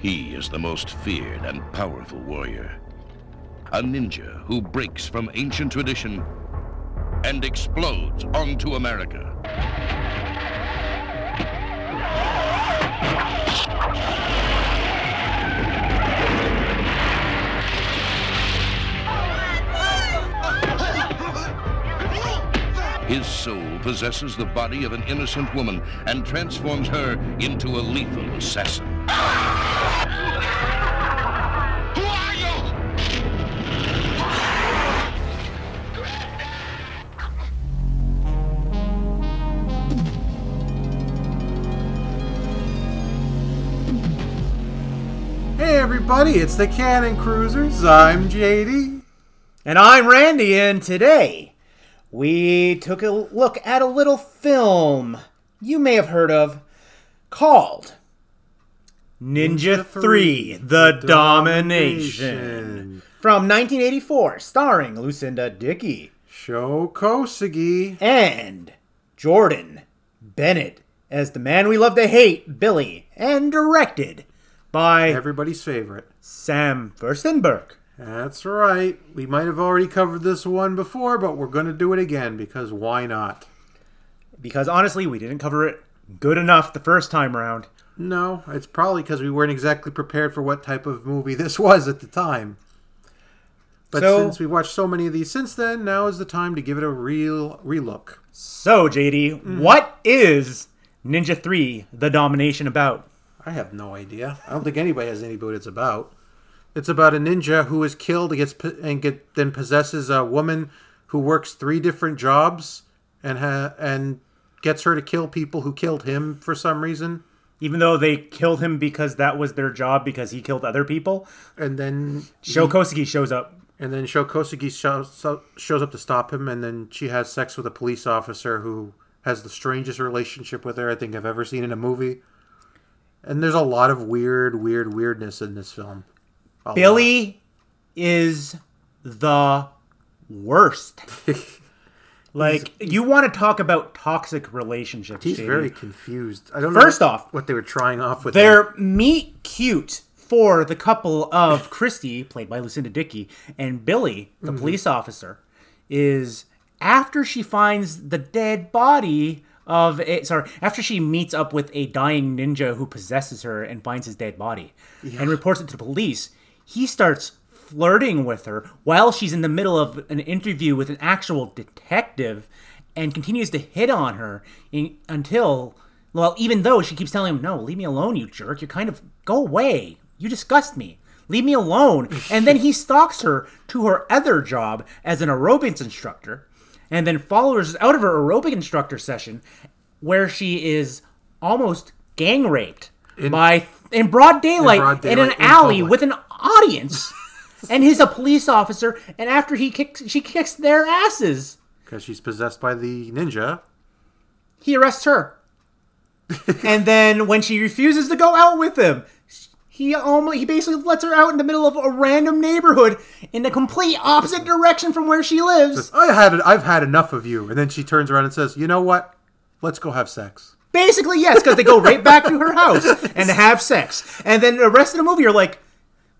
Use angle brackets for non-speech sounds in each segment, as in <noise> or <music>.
He is the most feared and powerful warrior. A ninja who breaks from ancient tradition and explodes onto America. His soul possesses the body of an innocent woman and transforms her into a lethal assassin. Everybody, it's the Cannon Cruisers. I'm JD. And I'm Randy, and today we took a look at a little film you may have heard of called Ninja 3 The Domination from 1984, starring Lucinda Dickey Sho Kosugi. and Jordan Bennett as the man we love to hate, Billy, and directed by Everybody's favorite. Sam Firstenberg. That's right. We might have already covered this one before, but we're going to do it again because why not? Because honestly, we didn't cover it good enough the first time around. No, it's probably because we weren't exactly prepared for what type of movie this <laughs> was at the time. But So- since we've watched so many of these since then, now is the time to give it a real relook. So, JD, mm-hmm. what is Ninja 3 The Domination about? I have no idea. I don't think anybody has any clue what it's about. It's about a ninja who is killed and gets and get then possesses a woman who works three different jobs and ha- and gets her to kill people who killed him for some reason. Even though they killed him because that was their job because he killed other people, And then Sho Kosugi shows up. and then Sho Kosugi shows, shows up to stop him, and then she has sex with a police officer who has the strangest relationship with her I think I've ever seen in a movie. And there's a lot of weird, weird, weirdness in this film. A lot. Billy is the worst. <laughs> like, you want to talk about toxic relationships. He's JD. very confused. I don't First know off, what they were trying off with. him. Their meet cute for the couple of <laughs> Christy, played by Lucinda Dickey, and Billy, the mm-hmm. police officer, is after she finds the dead body of a sorry, after she meets up with a dying ninja who possesses her and finds his dead body and reports it to the police, he starts flirting with her while she's in the middle of an interview with an actual detective and continues to hit on her in, until well even though she keeps telling him no leave me alone you jerk. You're kind of go away. You disgust me. Leave me alone. And then he stalks her to her other job as an aerobics instructor and then follows her out of her aerobic instructor session where she is almost gang raped by in broad daylight broad in, an in alley public. with an audience <laughs> and he's a police officer and after he kicks she kicks their asses because she's possessed by the ninja. he arrests her <laughs> and then when she refuses to go out with him he almost he basically lets her out in the middle of a random neighborhood in the complete opposite direction from where she lives I had I've had enough of you. And then she turns around and says, "You know what? Let's go have sex." basically yes because they go right back to her house and <laughs> have sex and then the rest of the movie you're like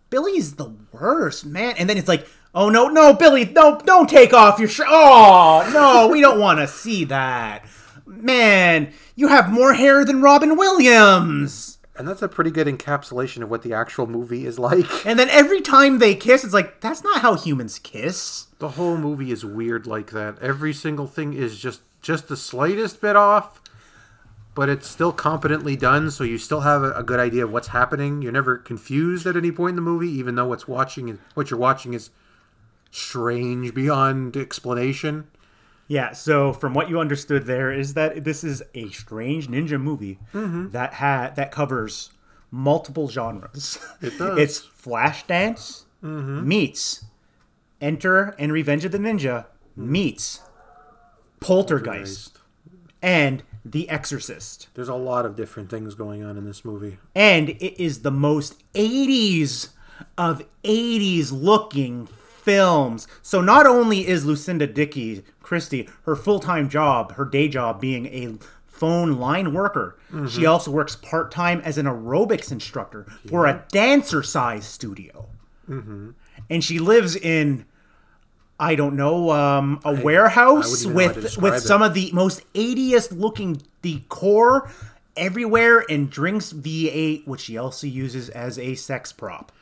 billy's the worst man and then it's like oh no no billy no don't take off your shirt oh no we don't want to see that man you have more hair than robin williams And that's a pretty good encapsulation of what the actual movie is like. and then every time they kiss it's like that's not how humans kiss The whole movie is weird like that. Every single thing is just just the slightest bit off, but it's still competently done. So you still have a, a good idea of what's happening. You're never confused at any point in the movie, even though what's watching what you're watching is strange beyond explanation. Yeah, so from what you understood there is that this is a strange ninja movie mm-hmm. that ha- that covers multiple genres. It <laughs> does. It's Flashdance mm-hmm. meets Enter and Revenge of the Ninja hmm. meets Poltergeist and The Exorcist. There's a lot of different things going on in this movie. And it is the most 80s of 80s looking films. So not only is Lucinda Dickey Christie her full-time job, her day job being a phone line worker. She also works part time as an aerobics instructor for a dancer size studio. And she lives in, I don't know, um, a warehouse even know with with it. some of the most 80s looking decor everywhere and drinks V8, which she also uses as a sex prop.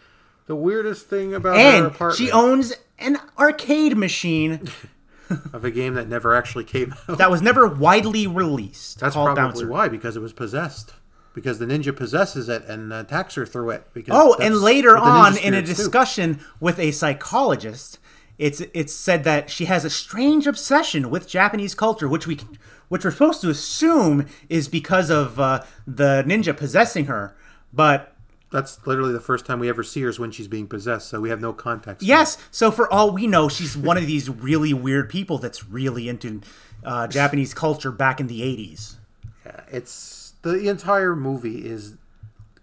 The weirdest thing about her And apartment she owns an arcade machine <laughs> of a game that never actually came out. that was never widely released. That's probably Bouncer. why, because it was possessed. Because the ninja possesses it and attacks her through it. Because Oh, and later what the ninja on in a do. discussion with a psychologist, it's it's said that she has a strange obsession with Japanese culture, which we which we're supposed to assume is because of uh, the ninja possessing her. But That's literally the first time we ever see her is when she's being possessed, so we have no context. yes, so for all we know, she's one of these really weird people that's really into uh, Japanese culture back in the eighties. Yeah, It's the entire movie is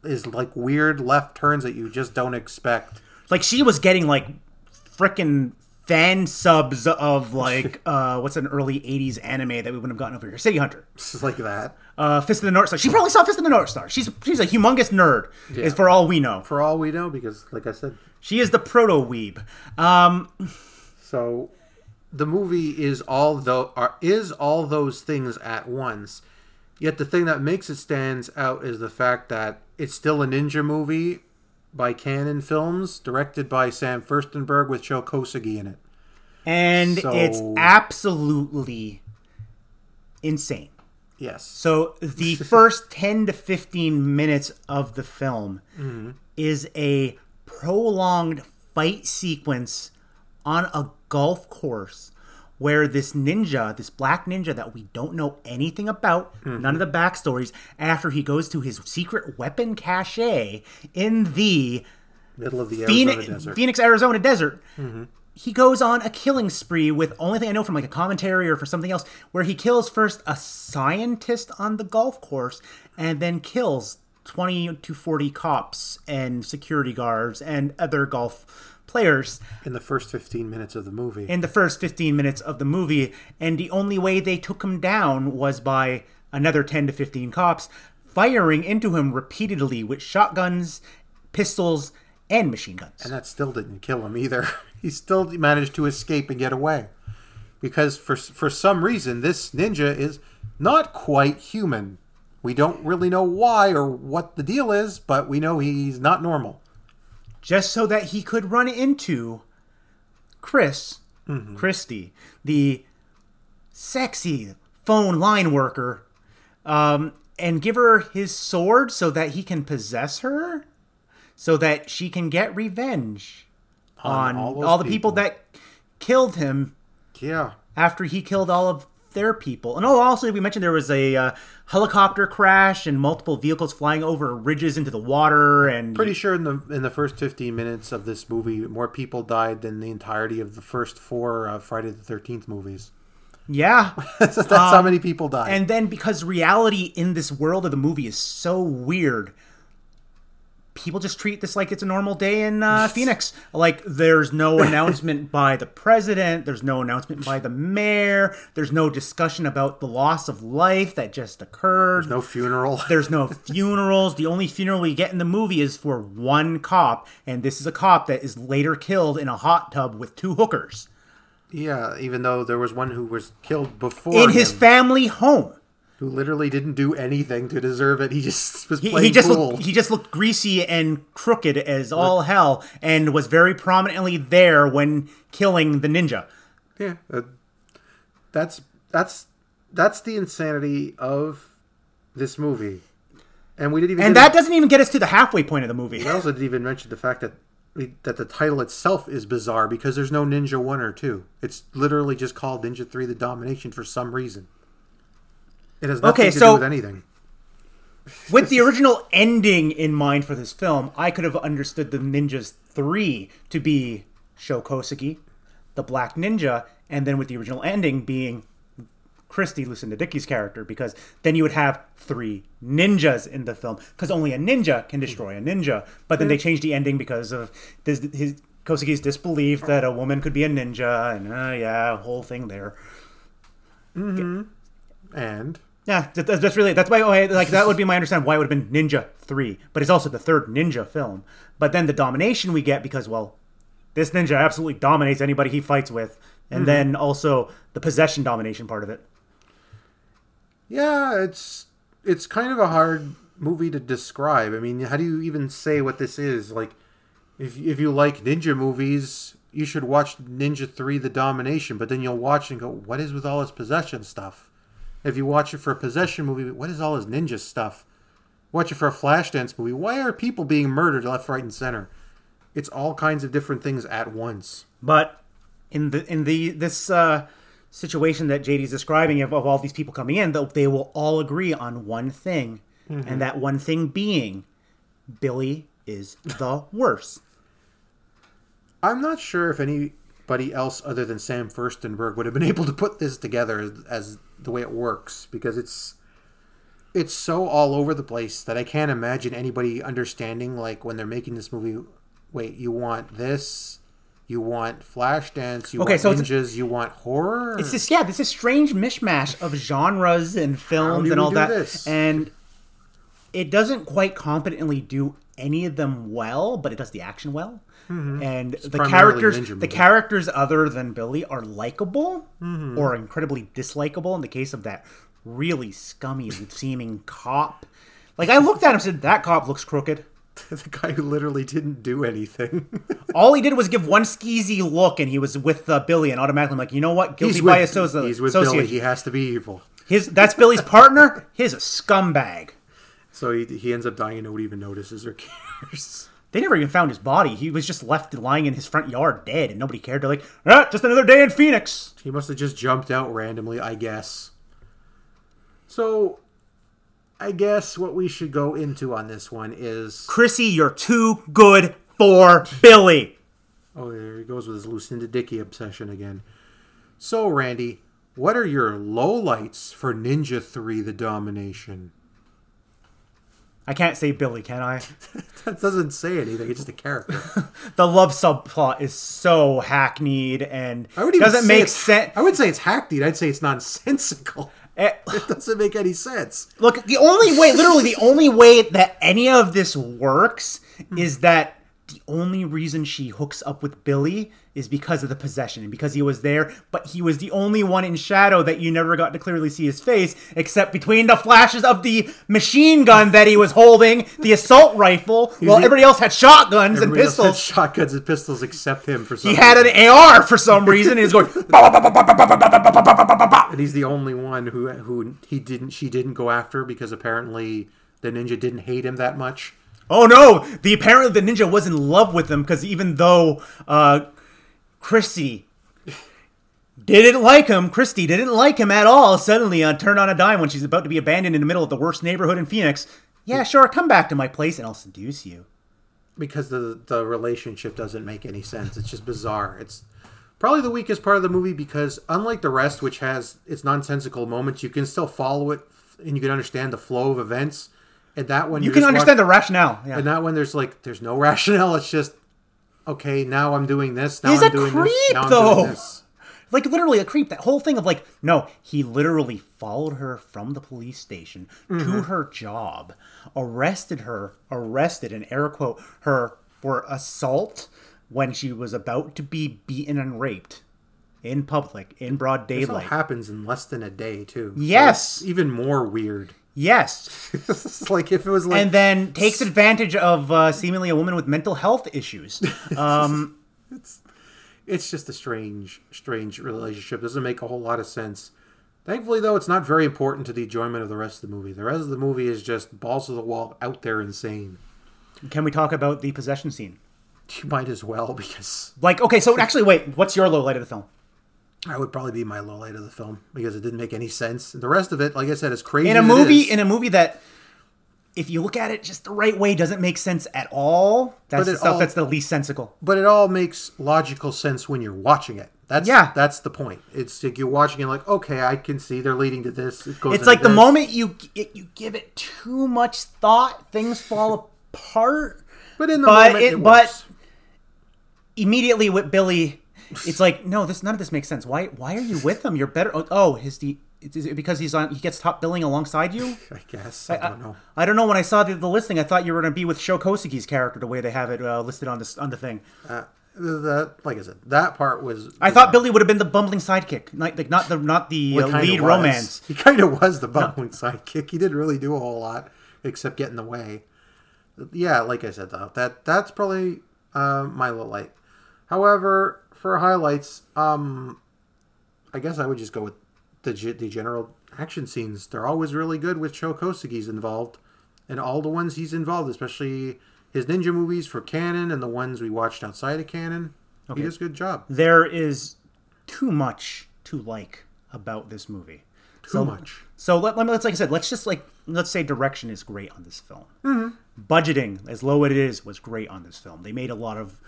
is like weird left turns that you just don't expect. Like she was getting like frickin' fan subs of <laughs> like uh what's an early 80s anime that we wouldn't have gotten over here? City hunter. It's like that. uh fist of the north star. She probably saw fist of the north star. She's she's a humongous nerd is for all we know. For all we know, because like I said, she is the proto weeb um So the movie is all though are, is all those things at once. Yet the thing that makes it stands out is the fact that it's still a ninja movie by Cannon Films, directed by Sam Firstenberg with Sho Kosugi in it. and So- it's absolutely insane Yes. So the <laughs> first 10 to 15 minutes of the film mm-hmm. is a prolonged fight sequence on a golf course where this ninja, this black ninja that we don't know anything about, mm-hmm. none of the backstories, after he goes to his secret weapon cache in the Middle of the Arizona Phoenix, desert. Phoenix, Arizona desert. Mm-hmm. He goes on a killing spree with only thing I know from like a commentary or for something else, where he kills first a scientist on the golf course and then kills 20 to 40 cops and security guards and other golf players in the first 15 minutes of the movie. in the first 15 minutes of the movie. And the only way they took him down was by another 10 to 15 cops firing into him repeatedly with shotguns, pistols, and machine guns. and that still didn't kill him either. <laughs> he still managed to escape and get away. Because for for some reason this ninja is not quite human. We don't really know why or what the deal is, but we know he's not normal. Just so that he could run into Chris Christie, the sexy phone line worker, um, and give her his sword so that he can possess her, so that she can get revenge on, all all, the people people. that killed him Yeah. after he killed all of their people. And oh, also we mentioned there was a uh, helicopter crash and multiple vehicles flying over ridges into the water and Pretty sure in the in the first 15 minutes of this movie more people died than the entirety of the first four uh, Friday the 13th movies. yeah. <laughs> That's how many people died. And then because reality in this world of the movie is so weird, people just treat this like it's a normal day in uh, Phoenix. Like there's no <laughs> announcement by the president, there's no announcement by the mayor, there's no discussion about the loss of life that just occurred. no funeral. <laughs> There's no funerals. The only funeral we get in the movie is for one cop, and this is a cop that is later killed in a hot tub with two hookers yeah, even though there was one who was killed before in his family home. Who literally didn't do anything to deserve it. He just <laughs> was He, playing he just pool. looked, he just looked greasy and crooked as all hell, and was very prominently there when killing the ninja. Yeah, uh, that's that's that's the insanity of this movie, and we didn't even. And that doesn't even get us to the halfway point of the movie. We also didn't even mention the fact that that the title itself is bizarre because there's no Ninja One or Two. It's literally just called Ninja Three: The Domination for some reason. It has nothing Okay, to so- do with anything. With the original ending in mind for this film, I could have understood the Ninjas 3 to be Sho Kosugi, the Black Ninja, and then with the original ending being Christy, Lucinda Dickey's character, because then you would have three ninjas in the film, because only a ninja can destroy a ninja. But then they changed the ending because of this, his Kosugi's disbelief that a woman could be a ninja, and uh, yeah, whole thing there. And Yeah, that, that's that's really that's why oh, okay, like that would be my understanding why it would have been Ninja Three, but it's also the third Ninja film. But then the domination we get because well, this ninja absolutely dominates anybody he fights with, and mm-hmm. then also the possession domination part of it. Yeah, it's it's kind of a hard movie to describe. I mean, how do you even say what this is? Like, if if you like ninja movies, you should watch Ninja Three: The Domination. But then you'll watch and go, "What is with all this possession stuff?" If you watch it for a possession movie, what is all this ninja stuff? Watch it for a Flashdance movie. Why are people being murdered left, right, and center? It's all kinds of different things at once. But in the in the this uh, situation that JD's describing of, of all these people coming in, they'll- they will all agree on one thing, and that one thing being Billy is the <laughs> worst. I'm not sure if anybody else other than Sam Firstenberg would have been <laughs> able to put this together as, as the way it works because it's it's so all over the place that I can't imagine anybody understanding like when they're making this movie. Wait, you want this? You want Flashdance? You Okay, want so ninjas? You want horror? It's this yeah, this is strange mishmash of genres and films and all that, this? and it doesn't quite competently do any of them well, but it does the action well. And the characters, the characters other than Billy are likable Mm-hmm. or incredibly dislikable. In the case of that really scummy seeming cop, like I looked at him and said, "That cop looks crooked." <laughs> the guy who literally didn't do anything. <laughs> All he did was give one skeezy look, and he was with uh, Billy, and automatically, I'm like, you know what? Guilty by with, associ- he's with association. Billy. He has to be evil. His that's Billy's partner. He's a scumbag. So he, he ends up dying and nobody even notices or <laughs> cares. They never even found his body. He was just left lying in his front yard, dead, and nobody cared. They're like, ah, just another day in Phoenix. He must have just jumped out randomly, I guess. So, I guess what we should go into on this one is. Chrissy, you're too good for Billy. <laughs> Oh, there he goes with his Lucinda Dickey obsession again. So, Randy, what are your lowlights for Ninja 3 The Domination? I can't say Billy, can I? <laughs> That doesn't say anything, it's just a character. <laughs> The love subplot is so hackneyed and I would even doesn't make sense. I would say it's hackneyed. I'd say it's nonsensical. <laughs> Eh, It doesn't make any sense. Look, the only way, literally, the only way that any of this works is that only reason she hooks up with Billy is because of the possession and because he was there, but he was the only one in shadow that you never got to clearly see his face, except between the flashes of the machine gun that he was holding, the assault rifle, while everybody else had shotguns and pistols. shotguns and pistols, except him for some. He had an AR for some reason. He's going. And he's the only one who who he didn't she didn't go after because apparently the ninja didn't hate him that much Oh no! The apparently the ninja was in love with him because even though uh, Christy didn't like him, Christy didn't like him at all. Suddenly, uh, turned on a dime when she's about to be abandoned in the middle of the worst neighborhood in Phoenix. Yeah, sure, come back to my place and I'll seduce you. because the the relationship doesn't make any sense. It's just bizarre. It's probably the weakest part of the movie because unlike the rest, which has its nonsensical moments, you can still follow it and you can understand the flow of events. And that one You can understand the rationale. Yeah. And that one, there's like there's no <laughs> rationale. It's just okay. Now I'm doing this. Now He's I'm a doing creep, this. Now I'm though. doing this. like literally a creep. That whole thing of like, no, he literally followed her from the police station Mm-hmm. to her job, arrested her, arrested and air quote her for assault when she was about to be beaten and raped in public in broad This all daylight. happens in less than a day too. Yes. it's even more weird. Yes, <laughs> like if it was like and then takes advantage of uh, seemingly a woman with mental health issues. <laughs> Um, it's it's just a strange, strange relationship. Doesn't make a whole lot of sense. Thankfully, though, it's not very important to the enjoyment of the rest of the movie. The rest of the movie is just balls to the wall, out there, insane. can we talk about the possession scene? You might as well because Like, okay, so actually, wait, what's your low light of the film? That would probably be my low light of the film because it didn't make any sense. The rest of it, like I said, is crazy. in a movie is, in a movie that if you look at it just the right way doesn't make sense at all that's the stuff all- that's the least sensical but it all makes logical sense when you're watching it. That's Yeah. that's the point. It's like you're watching it, like okay, I can see they're leading to this. It goes it's like the moment you it, you give it too much thought things fall apart but in the but moment, it- it, but- immediately with billy it's like no this none of this makes sense why why are you with him you're better oh, oh his the Is it because he's on? He gets top billing alongside you. <laughs> I guess I don't know. I don't know. When I saw the, the listing, I thought you were going to be with Sho Kosugi's character, the way they have it uh, listed on this on the thing. That, like I said, that part was. I thought Billy would have been the bumbling sidekick, like, like not the not the uh, lead was. romance. He kind of was the bumbling sidekick. He didn't really do a whole lot except get in the way. Yeah, like I said, though, that that's probably uh, my low light. However, for highlights, um, I guess I would just go with the the general action scenes. They're always really good with Sho Kosugi's involved, and all the ones he's involved, especially his ninja movies for Cannon and the ones we watched outside of Cannon. He does a good job. There is too much to like about this movie. Too much. So let, let me, let's like I said, let's just like let's say direction is great on this film. Mm-hmm. Budgeting, as low as it is, was great on this film. They made a lot of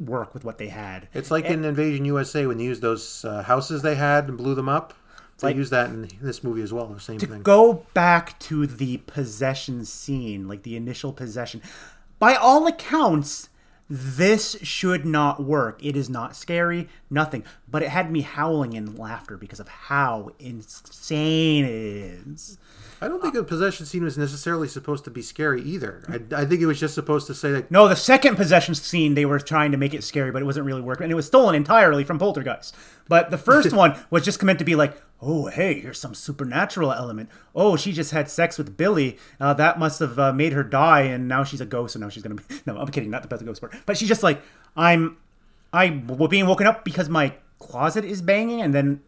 work with what they had. It's like in Invasion USA when they used those uh, houses they had and blew them up. They Like- use that in this movie as well. The same thing. Go back to the possession scene, like the initial possession. By all accounts, this should not work. It is not scary, nothing. But it had me howling in laughter because of how insane it is. I don't think the possession scene was necessarily supposed to be scary either. I, I think it was just supposed to say that No, the second possession scene, they were trying to make it scary, but it wasn't really working. And it was stolen entirely from Poltergeist. But the first <laughs> one was just meant to be like, oh, hey, here's some supernatural element. Oh, she just had sex with Billy. Uh, that must have uh, made her die, and now she's a ghost, and now she's going to be. <laughs> No, I'm kidding, not the the ghost part. But she's just like, I'm. I'm being woken up because my closet is banging, and then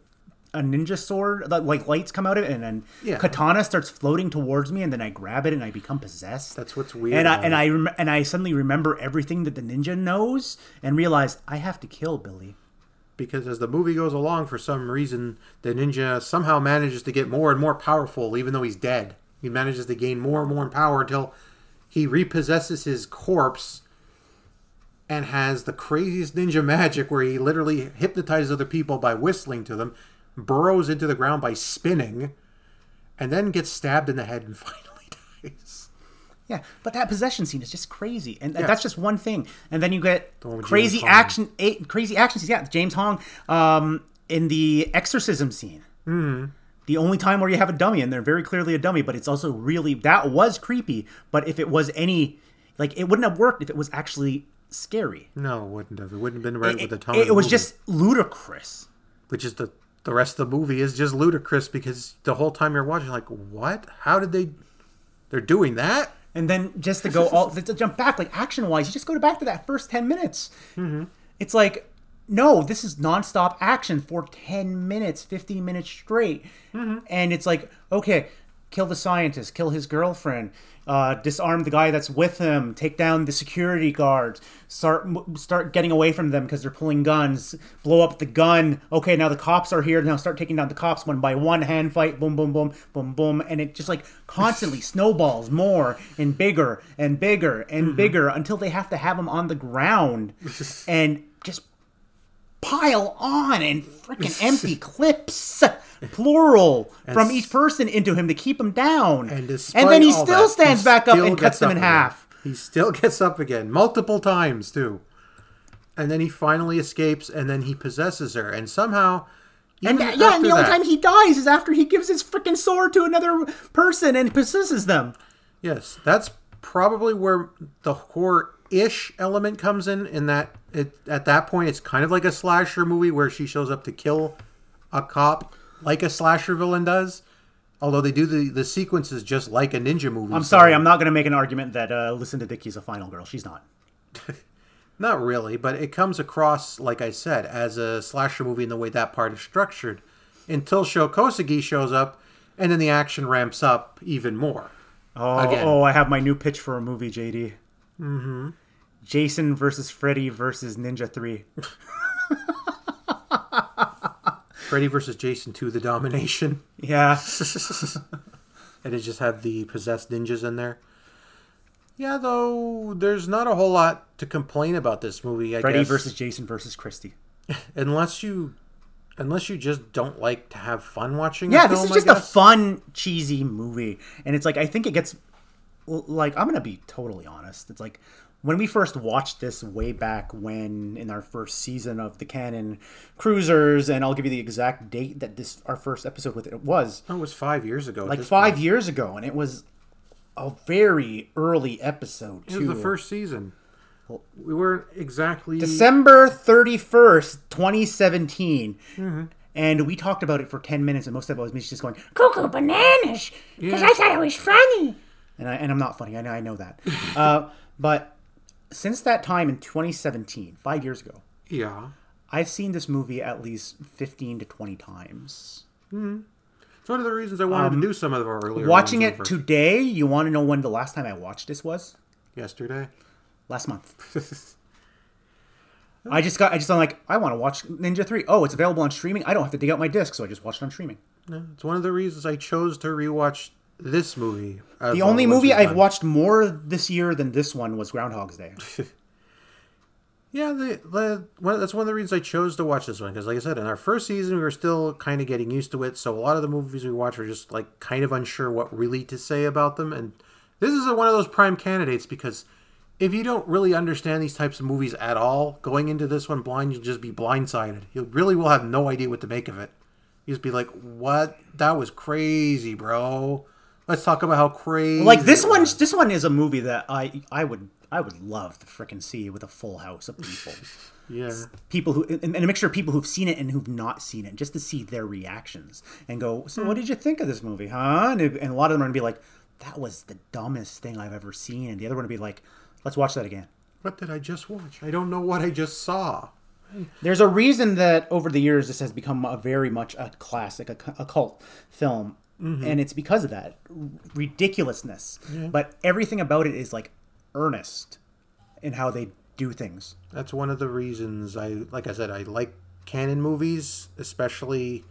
a ninja sword, like lights come out of it, and then Yeah. katana starts floating towards me, and then I grab it and I become possessed. That's what's weird And I and. I rem- and I suddenly remember everything that the ninja knows, and realize I have to kill Billy. Because as the movie goes along, for some reason, the ninja somehow manages to get more and more powerful, even though he's dead. He manages to gain more and more power until he repossesses his corpse and has the craziest ninja magic where he literally hypnotizes other people by whistling to them, burrows into the ground by spinning, and then gets stabbed in the head and <laughs> finally dies. Yeah, but that possession scene is just crazy, and Yeah. that's just one thing. And then you get crazy action, a, crazy action scenes. Yeah, James Hong um, in the exorcism scene. Mm-hmm. The only time where you have a dummy, and they're very clearly a dummy, but it's also really that was creepy. But if it was any, like, it wouldn't have worked if it was actually scary. No, it wouldn't have. It wouldn't have been right It, with the tone. it of the was movie. just ludicrous. which is the the rest of the movie is just ludicrous because the whole time you're watching like what how did they they're doing that And then just to go all <laughs> to jump back, like action wise, you just go back to that first ten minutes. Mm-hmm. It's like, no, this is nonstop action for ten minutes, fifteen minutes straight, mm-hmm. and it's like, okay, kill the scientist, kill his girlfriend, uh, disarm the guy that's with him, take down the security guards, start start getting away from them because they're pulling guns, blow up the gun. Okay, now the cops are here. Now start taking down the cops one by one. Hand fight, boom, boom, boom, boom, boom, and it just like constantly <laughs> snowballs more and bigger and bigger and bigger until they have to have him on the ground <laughs> and just pile on and freaking <laughs> empty clips plural from each person into him to keep him down and and then he still that, stands he back up and cuts them in again. half he still <laughs> gets up again multiple times too and then he finally escapes and then he possesses her and somehow and yeah and the only time he dies is after he gives his freaking sword to another person and possesses them Yes, that's probably where the horror-ish element comes in. In that, it at that point, it's kind of like a slasher movie where she shows up to kill a cop, like a slasher villain does. Although they do the the sequences just like a ninja movie. i'm so- sorry i'm not going to make an argument that uh, to Dickey's a final girl she's not <laughs> Not really, but it comes across, like I said, as a slasher movie in the way that part is structured. Until Sho Kosugi shows up, and then the action ramps up even more. Oh, Again. oh, I have my new pitch for a movie, JD. Mm-hmm. Jason versus Freddy versus Ninja 3. <laughs> Freddy versus Jason 2, The Domination. Yeah. <laughs> and it just had the possessed ninjas in there. Yeah, though there's not a whole lot to complain about this movie. I Freddy guess, versus Jason versus Christy. <laughs> unless you, unless you just don't like to have fun watching. Yeah, a this is just a fun, cheesy movie. And it's like, I think it gets like I'm gonna be totally honest. It's like when we first watched this way back when in our first season of the Cannon Cruisers, and I'll give you the exact date that this our first episode with it was Oh, it was five years ago. like five point. years ago, and it was a very early episode It was the first season. We weren't exactly. December 31st, 2017. Mm-hmm. And we talked about it for 10 minutes, and most of it was me just going, Cuckoo bananas. Because Yeah. I thought it was funny. and, I, and I'm not funny, I know, I know that. <laughs> uh, but since that time in 2017, five years ago, Yeah. I've seen this movie at least 15 to 20 times. It's one of the reasons I wanted to do some of our earlier. Um, Watching it over today, you want to know when the last time I watched this was? yesterday. Last month. <laughs> I just got, I just, I'm like, I want to watch Ninja 3. Oh, it's available on streaming. I don't have to dig out my disc, so I just watched it on streaming. Yeah, it's one of the reasons I chose to rewatch this movie. The only movie I've done. watched more this year than this one was Groundhog's Day. <laughs> Yeah, the, the one, that's one of the reasons I chose to watch this one because, like I said, in our first season we were still kind of getting used to it, so a lot of the movies we watch are just like kind of unsure what really to say about them. And this is one of those prime candidates because if you don't really understand these types of movies at all, going into this one blind, you'll just be blindsided. You really will have no idea what to make of it. You just be like, "What? That was crazy, bro." Let's talk about how crazy. like this one, this one is a movie that I I would I would love to frickin' see with a full house of people, <laughs> Yeah. people who and, and a mixture of people who've seen it and who've not seen it, just to see their reactions and go. So, what did you think of this movie, huh? And, it- and a lot of them are gonna be like, "That was the dumbest thing I've ever seen," and the other one would be like, "Let's watch that again." What did I just watch? I don't know what I just saw. There's a reason that over the years this has become a very much a classic, a, a cult film, Mm-hmm. and it's because of that ridiculousness. But everything about it is like earnest in how they do things. That's one of the reasons I, like I said, I like Cannon movies, especially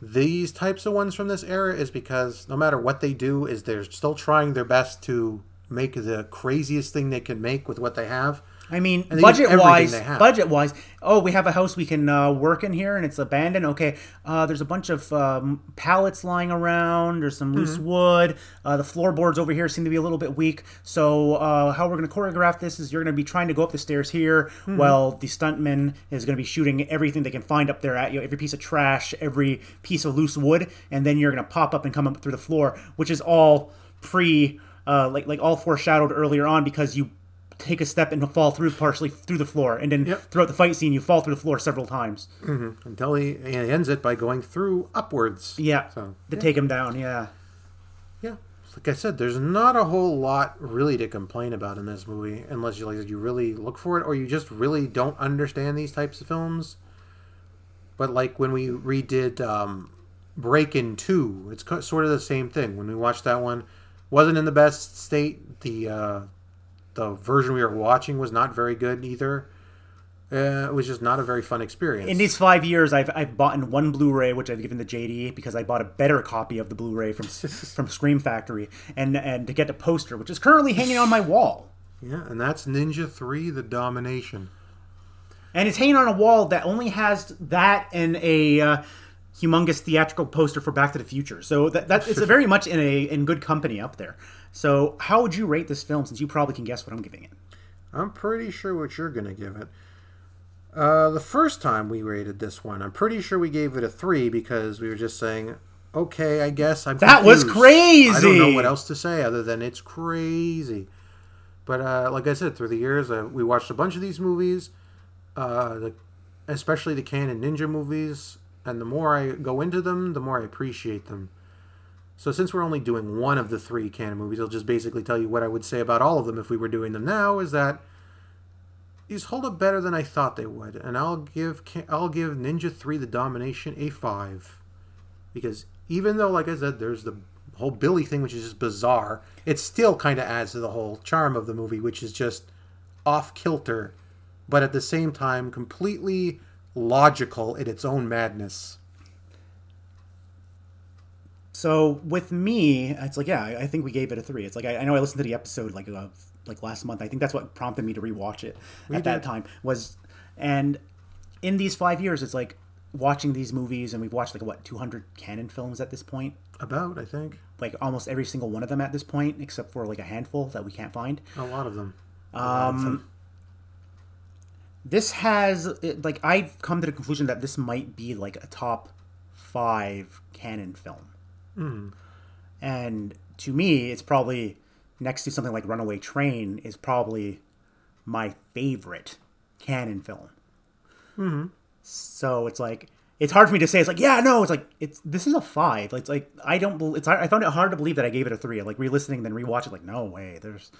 these types of ones from this era, is because no matter what they do, is they're still trying their best to make the craziest thing they can make with what they have. I mean, And they use budget wise, budget wise. Oh, we have a house we can uh, work in here, and it's abandoned. Okay, uh, there's a bunch of um, pallets lying around. There's some Mm-hmm. loose wood. Uh, the floorboards over here seem to be a little bit weak. So, uh, how we're going to choreograph this is you're going to be trying to go up the stairs here, Mm-hmm. while the stuntman is going to be shooting everything they can find up there at you, every piece of trash, every piece of loose wood, and then you're going to pop up and come up through the floor, which is all pre, uh, like like all foreshadowed earlier on because you take a step and fall through partially through the floor, and then Yep. throughout the fight scene, you fall through the floor several times. Until he, ends it by going through upwards. Yeah, So, to take him down. Yeah, yeah. Like I said, there's not a whole lot really to complain about in this movie, unless you like you really look for it, or you just really don't understand these types of films. But like when we redid um, Breakin' Two, it's sort of the same thing. When we watched that one, wasn't in the best state. The uh, the version we were watching was not very good either. Uh, it was just not a very fun experience. in these five years, I've I've bought in one Blu-ray, which I've given to JD because I bought a better copy of the Blu-ray from <laughs> from Scream Factory, and and to get the poster, which is currently hanging on my wall. yeah, and that's Ninja Three: The Domination. and it's hanging on a wall that only has that and a uh, humongous theatrical poster for Back to the Future. So that, that it's very much in a in good company up there. So how would you rate this film? Since you probably can guess what I'm giving it. I'm pretty sure what you're gonna give it. Uh, the first time we rated this one, I'm pretty sure we gave it a three because we were just saying, "Okay, I guess I'm." That was crazy. I don't know what else to say other than it's crazy. But uh, like I said, through the years, uh, we watched a bunch of these movies, uh, the, especially the Cannon Ninja movies, and the more I go into them, the more I appreciate them. So since we're only doing one of the three Cannon movies, I'll just basically tell you what I would say about all of them if we were doing them now. Is that these hold up better than I thought they would, and I'll give I'll give Ninja Three: The Domination a five, because even though, like I said, there's the whole Billy thing, which is just bizarre, it still kind of adds to the whole charm of the movie, which is just off kilter, but at the same time completely logical in its own madness. So with me, it's like yeah, I think we gave it a three. It's like I, I know I listened to the episode like uh, like last month. I think that's what prompted me to rewatch it at that time was, and in these five years, it's like watching these movies, and we've watched like what 200 Cannon films at this point. About, I think. Like almost every single one of them at this point, except for like a handful that we can't find. A lot of them. A lot of them. This has like I've come to the conclusion that this might be like a top five Cannon film, hmm. and to me, it's probably next to something like Runaway Train is probably my favorite Cannon film. Mm-hmm. So it's like it's hard for me to say. It's like yeah, no, it's like it's this is a five. Like, it's like I don't. It's I found it hard to believe that I gave it a three. Like re-listening, then rewatch it. Like no way. There's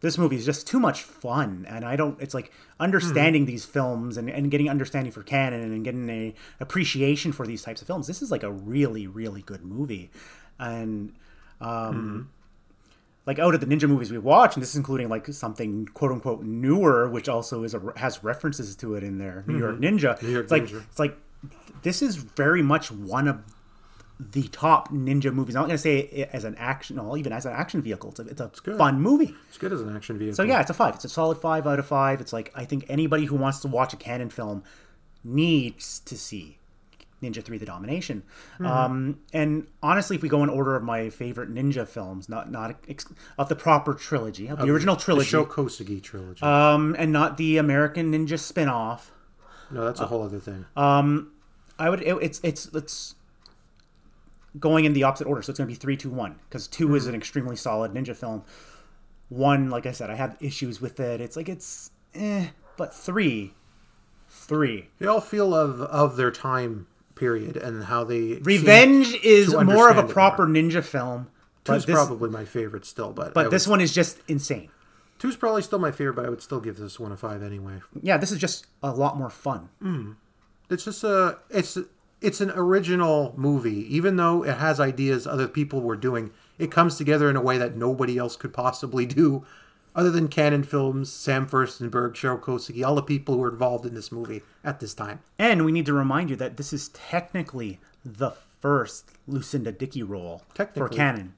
this movie is just too much fun and i don't it's like understanding these films and, and getting understanding for Cannon and getting a appreciation for these types of films. This is like a really really good movie. And um like out of the ninja movies we watch and this is including like something quote unquote newer which also is a, has references to it in there new york ninja. New York it's like Ninja. it's like this is very much one of the top ninja movies. I'm not going to say it as an action, no, even as an action vehicle. It's a, it's a good. fun movie. It's good as an action vehicle. So yeah, it's a five. It's a solid five out of five. It's like I think anybody who wants to watch a Cannon film needs to see Ninja Three: The Domination. Mm-hmm. Um, and honestly, if we go in order of my favorite ninja films, not not ex- of the proper trilogy, of the original The trilogy, Sho Kosugi trilogy. um, and not the American Ninja spin-off, no, that's a whole other thing. I would. It, it's it's it's going in the opposite order. So it's going to be three, two, one. Because 2 is an extremely solid ninja film. One, like I said, I have issues with it. It's like it's eh. But three, three. they all feel of of their time period and how they Revenge is more of a proper ninja film. Two's this, probably my favorite still, but but would- this one is just insane. two's probably still my favorite, but I would still give this one a five anyway. Yeah, this is just a lot more fun. It's just a it's it's an original movie, even though it has ideas other people were doing. It comes together in a way that nobody else could possibly do, other than Cannon Films, Sam Firstenberg, Sho Kosugi, all the people who were involved in this movie at this time. And we need to remind you that this is technically the first Lucinda Dickey role for Cannon.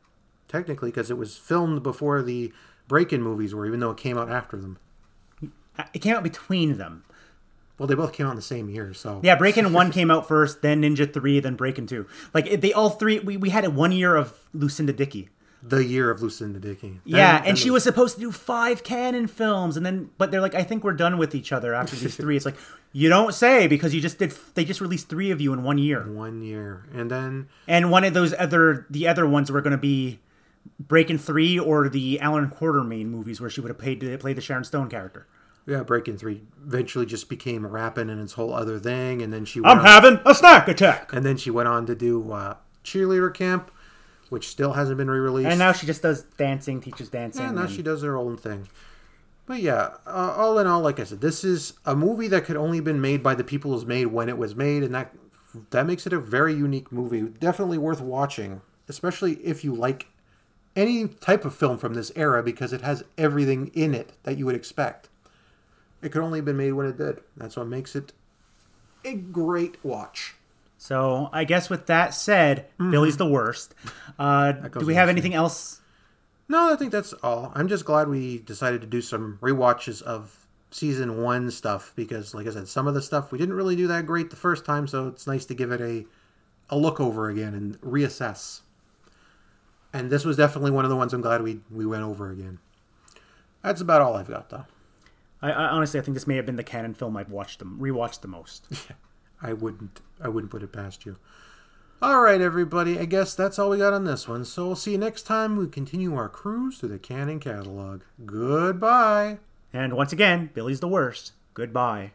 Technically, because it was filmed before the Breakin' movies were, even though it came out after them. It came out between them. Well, they both came out in the same year, so Yeah, Breakin' <laughs> One came out first, then Ninja Three, then Breakin' Two. Like they all three, we, we had a one year of Lucinda Dickey. the year of Lucinda Dickey. Yeah, and she the- was supposed to do five Cannon films, and then but they're like, I think we're done with each other after these <laughs> three. It's like you don't say because you just did. They just released three of you in one year, one year, and then and one of those other the other ones were going to be Breakin' Three or the Allan Quatermain movies where she would have paid to play the Sharon Stone character. Yeah, Breakin' Three eventually just became Rappin' and its whole other thing, and then she went I'm on- having a snack attack, and then she went on to do uh, cheerleader camp, which still hasn't been re-released. and now she just does dancing, teaches dancing. Yeah, now and- she does her own thing. But yeah, uh, all in all, like I said, this is a movie that could only been made by the people who's made when it was made, and that that makes it a very unique movie. Definitely worth watching, especially if you like any type of film from this era, because it has everything in it that you would expect. It could only have been made when it did. That's what makes it a great watch. So I guess with that said, Billy's the worst. Uh, do we have anything else? No, I think that's all. I'm just glad we decided to do some rewatches of season one stuff because, like I said, some of the stuff we didn't really do that great the first time, so it's nice to give it a a look over again and reassess. And this was definitely one of the ones I'm glad we we went over again. That's about all I've got though. I, I honestly, I think this may have been the Cannon film I've watched them rewatched the most. <laughs> Yeah, I wouldn't I wouldn't put it past you. All right, everybody. I guess that's all we got on this one. So we'll see you next time. We continue our cruise through the Cannon catalog. Goodbye. and once again, Billy's the worst. Goodbye.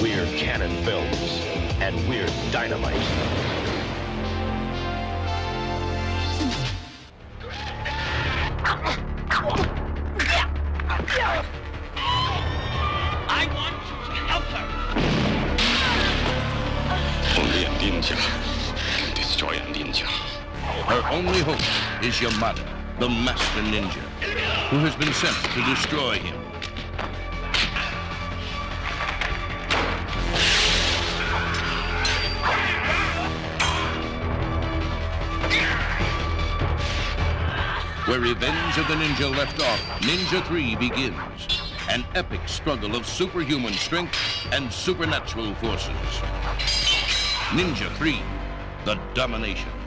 We're Canon Films, and we're dynamite. I want you to help her. Only a ninja can destroy a ninja. Her only hope is Yamada, the master ninja, who has been sent to destroy him. Where Revenge of the Ninja left off, Ninja 3 begins. An epic struggle of superhuman strength and supernatural forces. Ninja 3, The Domination.